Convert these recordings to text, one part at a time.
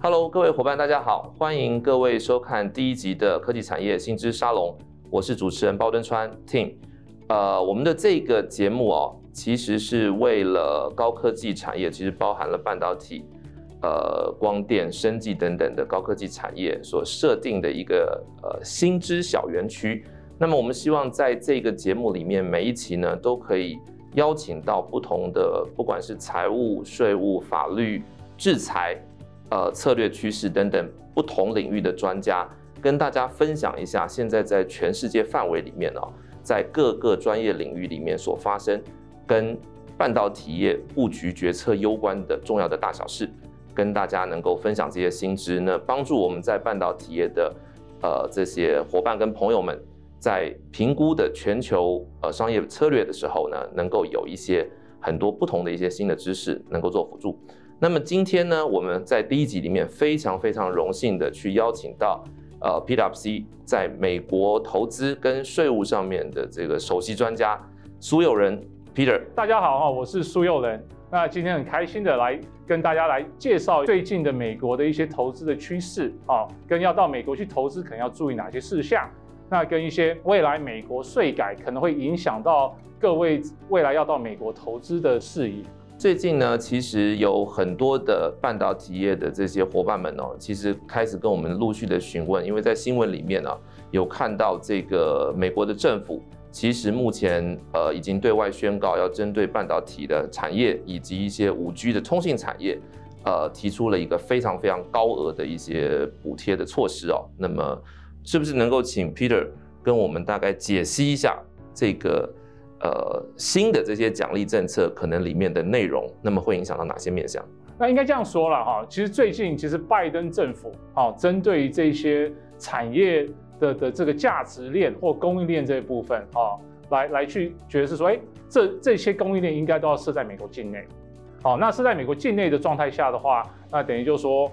Hello，各位伙伴，大家好，欢迎各位收看第一集的科技产业新知沙龙，我是主持人包敦川 Tim。呃，我们的这个节目哦，其实是为了高科技产业，其实包含了半导体、呃光电、生技等等的高科技产业所设定的一个呃新知小园区。那么我们希望在这个节目里面，每一期呢都可以邀请到不同的，不管是财务、税务、法律、制裁。呃，策略趋势等等不同领域的专家跟大家分享一下，现在在全世界范围里面呢，在各个专业领域里面所发生跟半导体业布局决策攸关的重要的大小事，跟大家能够分享这些新知呢，帮助我们在半导体业的呃这些伙伴跟朋友们在评估的全球呃商业策略的时候呢，能够有一些很多不同的一些新的知识能够做辅助。那么今天呢，我们在第一集里面非常非常荣幸的去邀请到，呃，PwC 在美国投资跟税务上面的这个首席专家苏佑仁 Peter。大家好哈，我是苏佑仁。那今天很开心的来跟大家来介绍最近的美国的一些投资的趋势啊，跟要到美国去投资可能要注意哪些事项，那跟一些未来美国税改可能会影响到各位未来要到美国投资的事宜。最近呢，其实有很多的半导体业的这些伙伴们哦，其实开始跟我们陆续的询问，因为在新闻里面呢，有看到这个美国的政府，其实目前呃已经对外宣告要针对半导体的产业以及一些五 G 的通信产业，呃提出了一个非常非常高额的一些补贴的措施哦。那么是不是能够请 Peter 跟我们大概解析一下这个？呃，新的这些奖励政策可能里面的内容，那么会影响到哪些面向？那应该这样说了哈，其实最近其实拜登政府啊，针对这些产业的的这个价值链或供应链这一部分啊，来来去觉得是说，哎，这这些供应链应该都要设在美国境内。好，那设在美国境内的状态下的话，那等于就是说。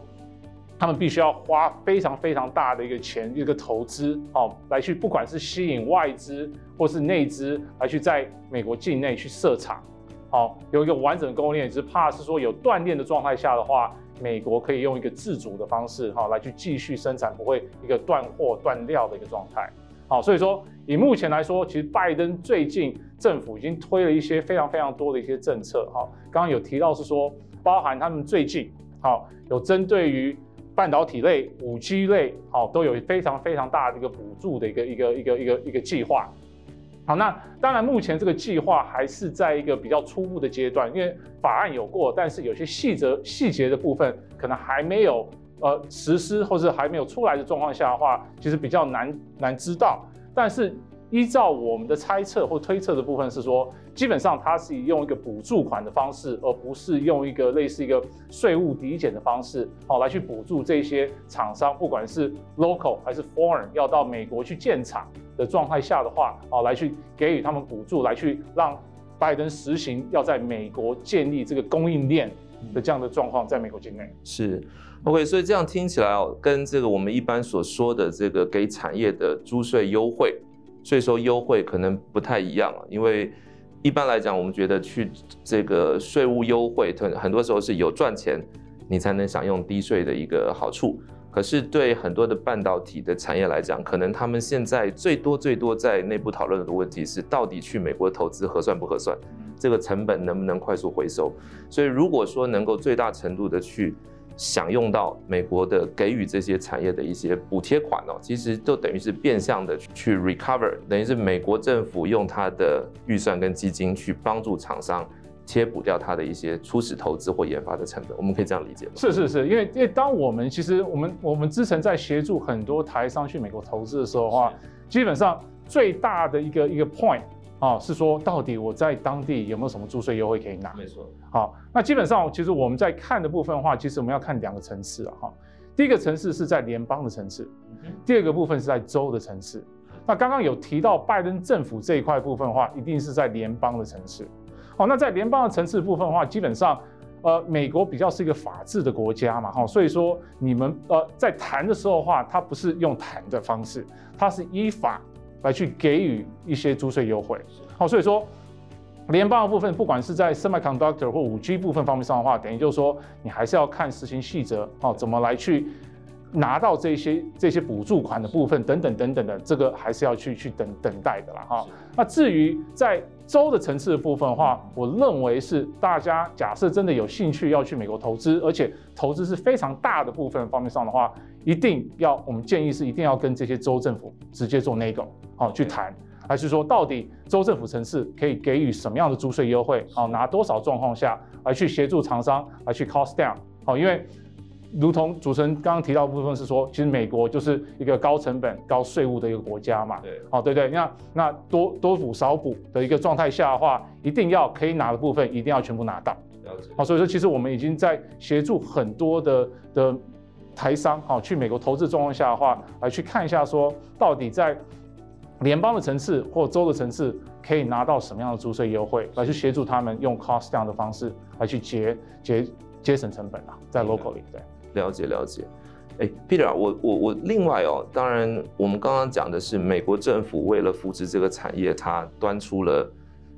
他们必须要花非常非常大的一个钱，一个投资，哦，来去不管是吸引外资或是内资，来去在美国境内去设厂，好，有一个完整的供应链，只是怕是说有断链的状态下的话，美国可以用一个自主的方式，哈，来去继续生产，不会一个断货断料的一个状态，好，所以说以目前来说，其实拜登最近政府已经推了一些非常非常多的一些政策，哈，刚刚有提到是说，包含他们最近，好，有针对于。半导体类、五 G 类，好，都有非常非常大的一个补助的一个一个一个一个一个计划。好，那当然目前这个计划还是在一个比较初步的阶段，因为法案有过，但是有些细则细节的部分可能还没有呃实施，或者还没有出来的状况下的话，其实比较难难知道。但是依照我们的猜测或推测的部分是说，基本上它是以用一个补助款的方式，而不是用一个类似一个税务抵减的方式，好来去补助这些厂商，不管是 local 还是 foreign 要到美国去建厂的状态下的话，好来去给予他们补助，来去让拜登实行要在美国建立这个供应链的这样的状况，在美国境内是 OK，所以这样听起来哦，跟这个我们一般所说的这个给产业的租税优惠。税收优惠可能不太一样啊，因为一般来讲，我们觉得去这个税务优惠，很很多时候是有赚钱，你才能享用低税的一个好处。可是对很多的半导体的产业来讲，可能他们现在最多最多在内部讨论的问题是，到底去美国投资合算不合算，这个成本能不能快速回收？所以如果说能够最大程度的去享用到美国的给予这些产业的一些补贴款哦，其实就等于是变相的去 recover，等于是美国政府用它的预算跟基金去帮助厂商贴补掉它的一些初始投资或研发的成本，我们可以这样理解吗？是是是，因为因为当我们其实我们我们之前在协助很多台商去美国投资的时候的话，基本上最大的一个一个 point。啊，是说到底我在当地有没有什么租税优惠可以拿？没错。好，那基本上其实我们在看的部分的话，其实我们要看两个层次啊。哈，第一个层次是在联邦的层次，第二个部分是在州的层次。那刚刚有提到拜登政府这一块部分的话，一定是在联邦的层次。好，那在联邦的层次部分的话，基本上呃，美国比较是一个法治的国家嘛，哈，所以说你们呃在谈的时候的话，它不是用谈的方式，它是依法。来去给予一些租税优惠，好，所以说联邦的部分，不管是在 semiconductor 或五 G 部分方面上的话，等于就是说，你还是要看实行细则哦，怎么来去拿到这些这些补助款的部分等等等等的，这个还是要去去等等待的啦哈。那至于在州的层次的部分的话，我认为是大家假设真的有兴趣要去美国投资，而且投资是非常大的部分方面上的话，一定要我们建议是一定要跟这些州政府直接做 nego 好去谈。还是说，到底州政府层次可以给予什么样的租税优惠？好，拿多少状况下来去协助厂商来去 cost down？好，因为如同主持人刚刚提到的部分是说，其实美国就是一个高成本、高税务的一个国家嘛。对，好，对不对？那那多多补少补的一个状态下的话，一定要可以拿的部分一定要全部拿到。好，所以说其实我们已经在协助很多的的台商，好，去美国投资状况下的话，来去看一下说到底在。联邦的层次或州的层次可以拿到什么样的租税优惠，来去协助他们用 cost down 的方式来去节节节省成本啊，在 locally 对，了解了解。哎，Peter，我我我另外哦，当然我们刚刚讲的是美国政府为了扶持这个产业，它端出了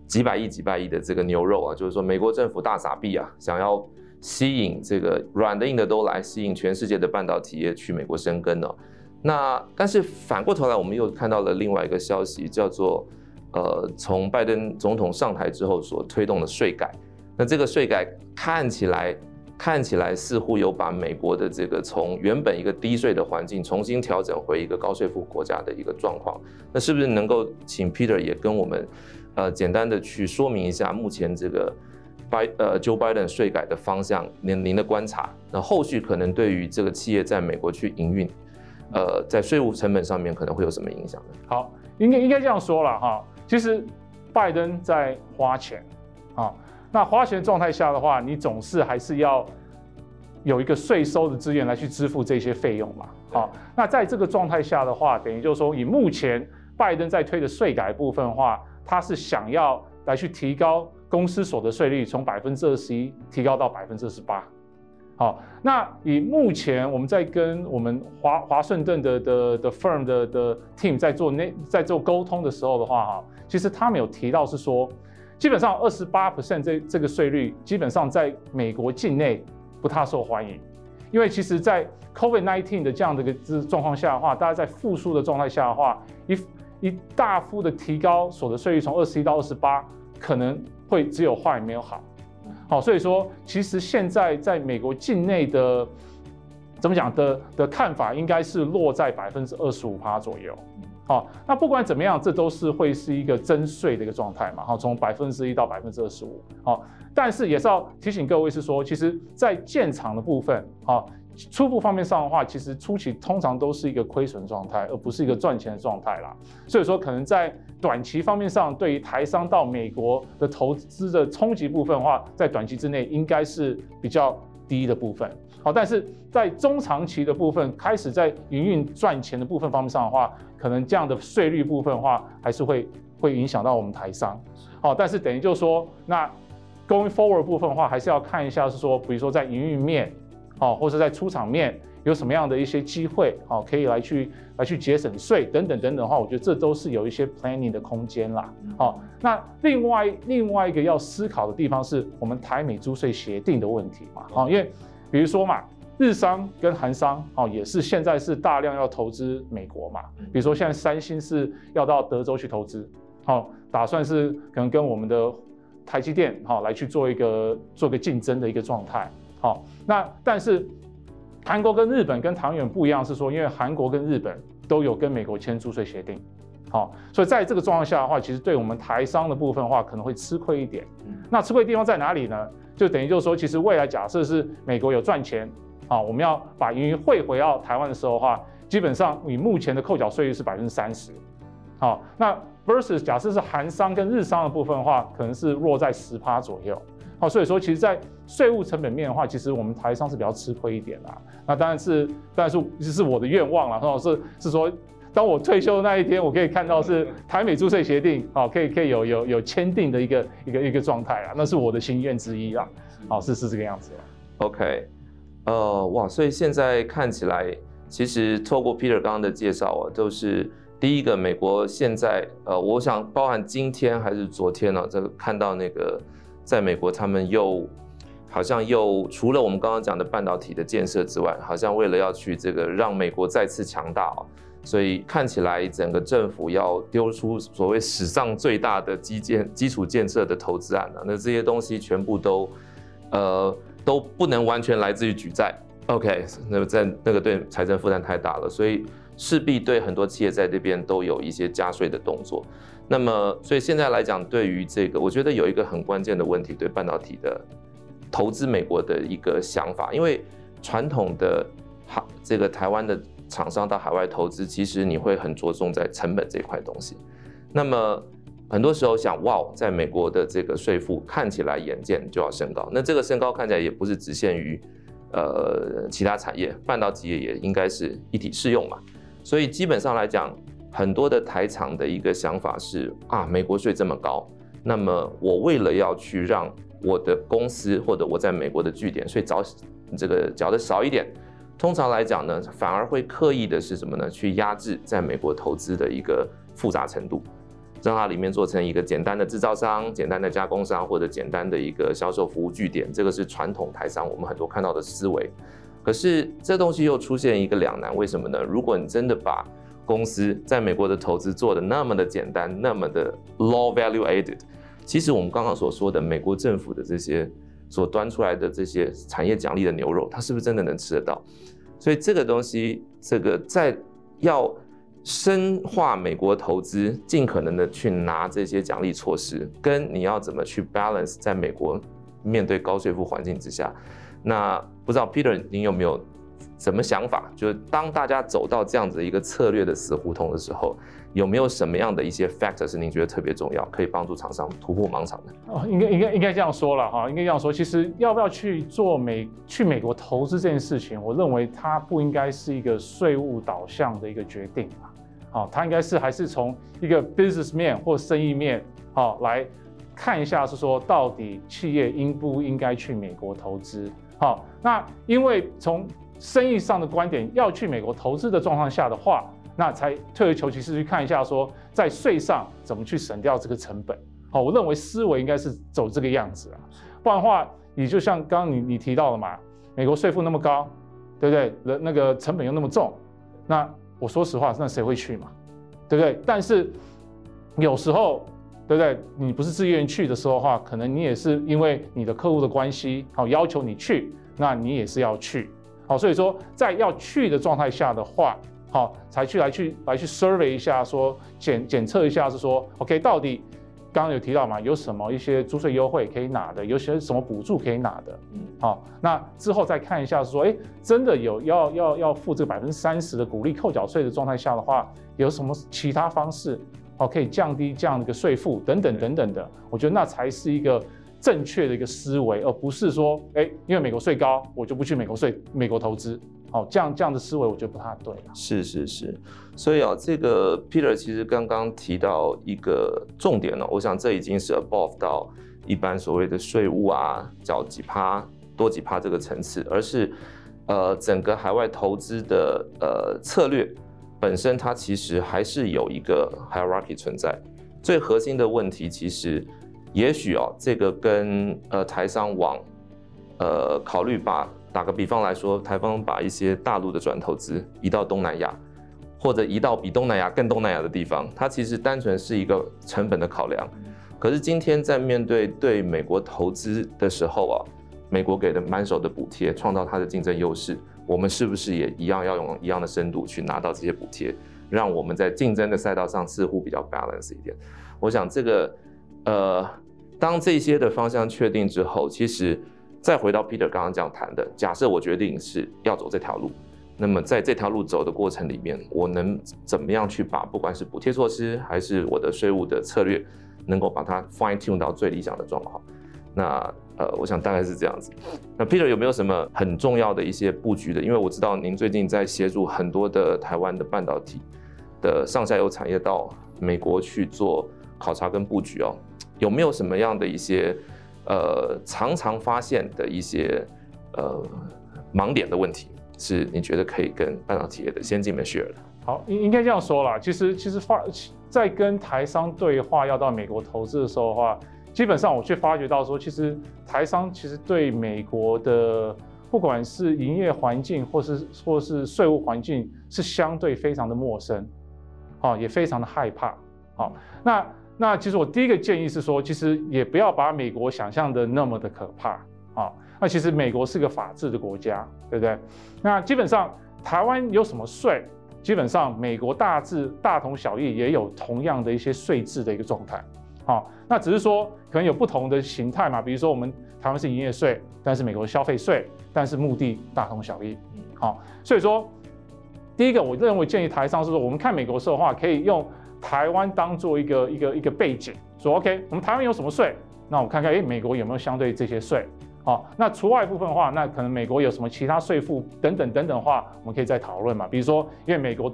几百亿几百亿的这个牛肉啊，就是说美国政府大撒币啊，想要吸引这个软的硬的都来，吸引全世界的半导体业去美国生根哦。那但是反过头来，我们又看到了另外一个消息，叫做，呃，从拜登总统上台之后所推动的税改。那这个税改看起来看起来似乎有把美国的这个从原本一个低税的环境重新调整回一个高税负国家的一个状况。那是不是能够请 Peter 也跟我们呃简单的去说明一下目前这个拜呃 Joe Biden 税改的方向，您您的观察？那后续可能对于这个企业在美国去营运？呃，在税务成本上面可能会有什么影响呢？好，应该应该这样说了哈。其实拜登在花钱啊，那花钱状态下的话，你总是还是要有一个税收的资源来去支付这些费用嘛。好，那在这个状态下的话，等于就是说，以目前拜登在推的税改部分的话，他是想要来去提高公司所得税率从百分之二十一提高到百分之二十八。好，那以目前我们在跟我们华华盛顿的的的 firm 的的 team 在做那在做沟通的时候的话，哈，其实他们有提到是说，基本上二十八 percent 这这个税率基本上在美国境内不太受欢迎，因为其实在 COVID-19 的这样的一个状况下的话，大家在复苏的状态下的话，一一大幅的提高所得税率从二十一到二十八，可能会只有坏没有好。好，所以说其实现在在美国境内的怎么讲的的看法，应该是落在百分之二十五趴左右。好，那不管怎么样，这都是会是一个征税的一个状态嘛。好，从百分之一到百分之二十五。好，但是也是要提醒各位是说，其实在建厂的部分，好。初步方面上的话，其实初期通常都是一个亏损状态，而不是一个赚钱的状态啦。所以说，可能在短期方面上，对于台商到美国的投资的冲击部分的话，在短期之内应该是比较低的部分。好，但是在中长期的部分，开始在营运赚钱的部分方面上的话，可能这样的税率部分的话，还是会会影响到我们台商。好，但是等于就是说，那 going forward 部分的话，还是要看一下是说，比如说在营运面。哦，或者在出厂面有什么样的一些机会，哦，可以来去来去节省税等等等等的话，我觉得这都是有一些 planning 的空间啦。好，那另外另外一个要思考的地方是我们台美租税协定的问题嘛。好，因为比如说嘛，日商跟韩商哦也是现在是大量要投资美国嘛。比如说现在三星是要到德州去投资，好，打算是可能跟我们的台积电好来去做一个做个竞争的一个状态。好，那但是韩国跟日本跟台湾不一样，是说因为韩国跟日本都有跟美国签租税协定，好，所以在这个状况下的话，其实对我们台商的部分的话，可能会吃亏一点。那吃亏的地方在哪里呢？就等于就是说，其实未来假设是美国有赚钱，啊，我们要把盈余汇回到台湾的时候的话，基本上你目前的扣缴税率是百分之三十，好，那 versus 假设是韩商跟日商的部分的话，可能是落在十趴左右。好，所以说，其实，在税务成本面的话，其实我们台商是比较吃亏一点啦。那当然是，当然是，这是我的愿望啦。哈，是是说，当我退休的那一天，我可以看到是台美租税协定，好，可以可以有有有签订的一个一个一个状态啊，那是我的心愿之一啊。好，是是这个样子。OK，呃，哇，所以现在看起来，其实透过 Peter 刚刚的介绍啊，就是。第一个，美国现在呃，我想包含今天还是昨天呢、啊，这个看到那个在美国他们又好像又除了我们刚刚讲的半导体的建设之外，好像为了要去这个让美国再次强大哦，所以看起来整个政府要丢出所谓史上最大的基建基础建设的投资案了、那这些东西全部都呃都不能完全来自于举债。OK，那么在那个对财政负担太大了，所以势必对很多企业在这边都有一些加税的动作。那么，所以现在来讲，对于这个，我觉得有一个很关键的问题，对半导体的投资美国的一个想法，因为传统的海这个台湾的厂商到海外投资，其实你会很着重在成本这块东西。那么很多时候想，哇，在美国的这个税负看起来眼见就要升高，那这个升高看起来也不是只限于。呃，其他产业，半导体业也应该是一体适用嘛。所以基本上来讲，很多的台厂的一个想法是啊，美国税这么高，那么我为了要去让我的公司或者我在美国的据点所以缴这个缴的少一点，通常来讲呢，反而会刻意的是什么呢？去压制在美国投资的一个复杂程度。让它里面做成一个简单的制造商、简单的加工商或者简单的一个销售服务据点，这个是传统台商我们很多看到的思维。可是这东西又出现一个两难，为什么呢？如果你真的把公司在美国的投资做得那么的简单，那么的 low value added，其实我们刚刚所说的美国政府的这些所端出来的这些产业奖励的牛肉，它是不是真的能吃得到？所以这个东西，这个在要。深化美国投资，尽可能的去拿这些奖励措施，跟你要怎么去 balance 在美国面对高税负环境之下，那不知道 Peter 您有没有什么想法？就是当大家走到这样子一个策略的死胡同的时候，有没有什么样的一些 factor 是您觉得特别重要，可以帮助厂商突破盲场的？哦，应该应该应该这样说了哈，应该这样说。其实要不要去做美去美国投资这件事情，我认为它不应该是一个税务导向的一个决定啊。好，它应该是还是从一个 business 面或生意面，好来看一下，是说到底企业应不应该去美国投资？好，那因为从生意上的观点，要去美国投资的状况下的话，那才退而求其次去看一下，说在税上怎么去省掉这个成本。好，我认为思维应该是走这个样子啊，不然的话，你就像刚刚你你提到的嘛，美国税负那么高，对不对？人那个成本又那么重，那。我说实话，那谁会去嘛？对不对？但是有时候，对不对？你不是自愿去的时候的话，可能你也是因为你的客户的关系，好要求你去，那你也是要去。好，所以说在要去的状态下的话，好才去来去来去 survey 一下说，说检检测一下是说，OK，到底。刚刚有提到嘛，有什么一些租税优惠可以拿的，有些什么补助可以拿的，嗯，好，那之后再看一下说，哎，真的有要要要付这个百分之三十的鼓励扣缴税的状态下的话，有什么其他方式，好，可以降低这样的一个税负等等等等的，我觉得那才是一个正确的一个思维，而不是说，哎，因为美国税高，我就不去美国税美国投资。哦，这样这样的思维我觉得不太对。是是是，所以啊，这个 Peter 其实刚刚提到一个重点呢，我想这已经是 above 到一般所谓的税务啊，缴几趴多几趴这个层次，而是呃整个海外投资的呃策略本身，它其实还是有一个 hierarchy 存在。最核心的问题，其实也许哦，这个跟呃台商往呃考虑把。打个比方来说，台方把一些大陆的转投资移到东南亚，或者移到比东南亚更东南亚的地方，它其实单纯是一个成本的考量。可是今天在面对对美国投资的时候啊，美国给的满手的补贴，创造它的竞争优势，我们是不是也一样要用一样的深度去拿到这些补贴，让我们在竞争的赛道上似乎比较 balance 一点？我想这个，呃，当这些的方向确定之后，其实。再回到 Peter 刚刚这样谈的，假设我决定是要走这条路，那么在这条路走的过程里面，我能怎么样去把不管是补贴措施还是我的税务的策略，能够把它 fine tune 到最理想的状况？那呃，我想大概是这样子。那 Peter 有没有什么很重要的一些布局的？因为我知道您最近在协助很多的台湾的半导体的上下游产业到美国去做考察跟布局哦，有没有什么样的一些？呃，常常发现的一些呃盲点的问题，是你觉得可以跟半导体业的先进们学的？好，应应该这样说啦。其实其实发在跟台商对话要到美国投资的时候的话，基本上我却发觉到说，其实台商其实对美国的不管是营业环境或是或是税务环境是相对非常的陌生，啊，也非常的害怕。好，那那其实我第一个建议是说，其实也不要把美国想象的那么的可怕。啊，那其实美国是个法治的国家，对不对？那基本上台湾有什么税？基本上，美国大致大同小异，也有同样的一些税制的一个状态。好，那只是说可能有不同的形态嘛。比如说，我们台湾是营业税，但是美国消费税，但是目的大同小异。好，所以说，第一个，我认为建议台商是说，我们看美国税的话，可以用台湾当做一个一个一个背景，说 OK，我们台湾有什么税？那我看看，哎，美国有没有相对这些税？好，那除外部分的话，那可能美国有什么其他税负等等等等的话，我们可以再讨论嘛。比如说，因为美国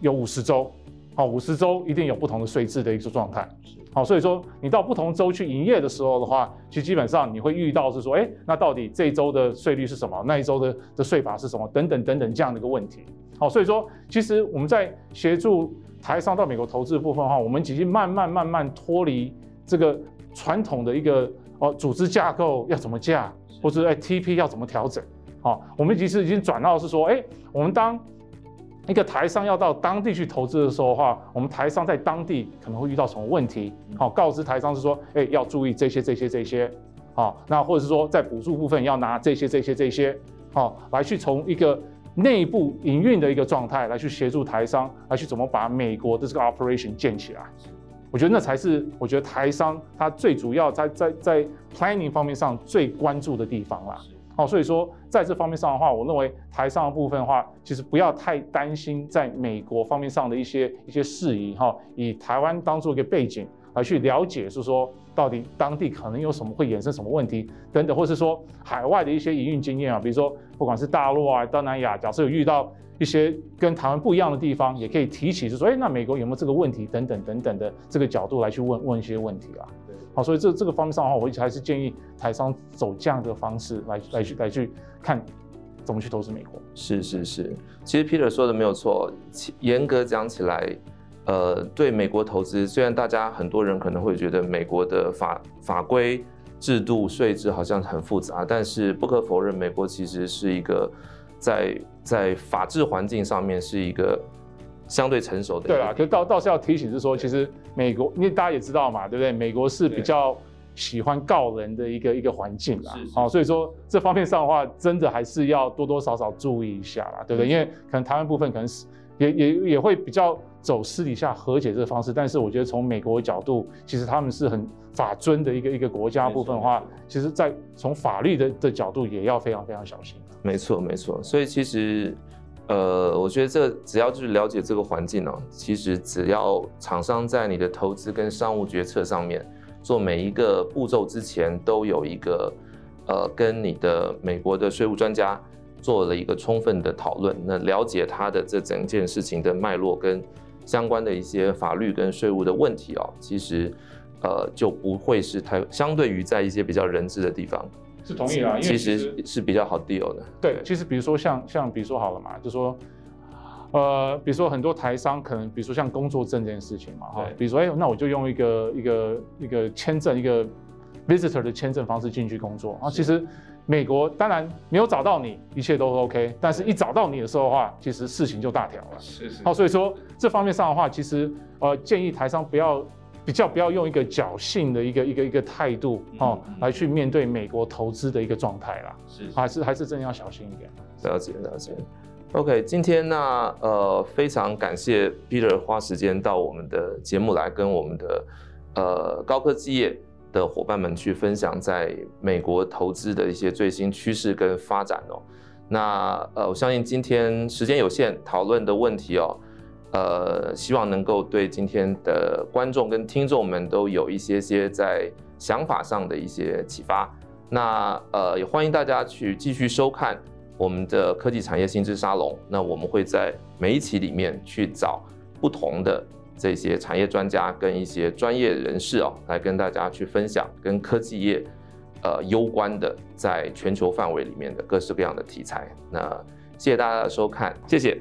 有五十州，好，五十州一定有不同的税制的一个状态。好，所以说你到不同州去营业的时候的话，其实基本上你会遇到是说，哎，那到底这一州的税率是什么？那一州的的税法是什么？等等等等这样的一个问题。好，所以说其实我们在协助台商到美国投资的部分的话，我们已经慢慢慢慢脱离这个传统的一个。哦，组织架构要怎么架，或者哎 TP 要怎么调整？好，我们其实已经转到是说，哎，我们当一个台商要到当地去投资的时候的话，我们台商在当地可能会遇到什么问题？好，告知台商是说，哎，要注意这些这些这些，好，那或者是说在补助部分要拿这些这些这些，好，来去从一个内部营运的一个状态来去协助台商来去怎么把美国的这个 operation 建起来。我觉得那才是我觉得台商他最主要在在在 planning 方面上最关注的地方啦。好，所以说在这方面上的话，我认为台商的部分的话，其实不要太担心在美国方面上的一些一些事宜哈，以台湾当做一个背景来去了解，是说到底当地可能有什么会衍生什么问题等等，或是说海外的一些营运经验啊，比如说不管是大陆啊、东南亚，假设有遇到。一些跟台湾不一样的地方，也可以提起，就是说，哎，那美国有没有这个问题？等等等等的这个角度来去问问一些问题啊。对，好，所以这这个方面上的话，我一直还是建议台商走这样的方式来来去来去看怎么去投资美国。是是是，其实 Peter 说的没有错。严格讲起来，呃，对美国投资，虽然大家很多人可能会觉得美国的法法规制度、税制好像很复杂，但是不可否认，美国其实是一个。在在法治环境上面是一个相对成熟的。对啊，可是倒倒是要提醒是说，其实美国，因为大家也知道嘛，对不对？美国是比较喜欢告人的一个一个环境啦。好，所以说这方面上的话，真的还是要多多少少注意一下啦，对不对？因为可能台湾部分可能是也也也会比较走私底下和解这个方式，但是我觉得从美国的角度，其实他们是很法尊的一个一个国家部分的话，其实在从法律的的角度也要非常非常小心。没错，没错。所以其实，呃，我觉得这只要就是了解这个环境哦，其实只要厂商在你的投资跟商务决策上面做每一个步骤之前，都有一个呃跟你的美国的税务专家做了一个充分的讨论，那了解他的这整件事情的脉络跟相关的一些法律跟税务的问题哦，其实呃就不会是太相对于在一些比较人治的地方。是同意啦，因为其实，其实是比较好 deal 的。对，其实比如说像像比如说好了嘛，就说，呃，比如说很多台商可能，比如说像工作证这件事情嘛，哈，比如说哎，那我就用一个一个一个签证，一个 visitor 的签证方式进去工作啊。其实美国当然没有找到你，一切都 OK，但是一找到你的时候的话，其实事情就大条了。是是。好，所以说这方面上的话，其实呃建议台商不要。比较不要用一个侥幸的一个一个一个态度哦，来去面对美国投资的一个状态啦，是还是还是真的要小心一点。了解了解。OK，今天呢呃非常感谢 Peter 花时间到我们的节目来跟我们的呃高科技业的伙伴们去分享在美国投资的一些最新趋势跟发展哦。那呃我相信今天时间有限，讨论的问题哦。呃，希望能够对今天的观众跟听众们都有一些些在想法上的一些启发。那呃，也欢迎大家去继续收看我们的科技产业新知沙龙。那我们会在每一期里面去找不同的这些产业专家跟一些专业人士哦，来跟大家去分享跟科技业呃攸关的在全球范围里面的各式各样的题材。那谢谢大家的收看，谢谢。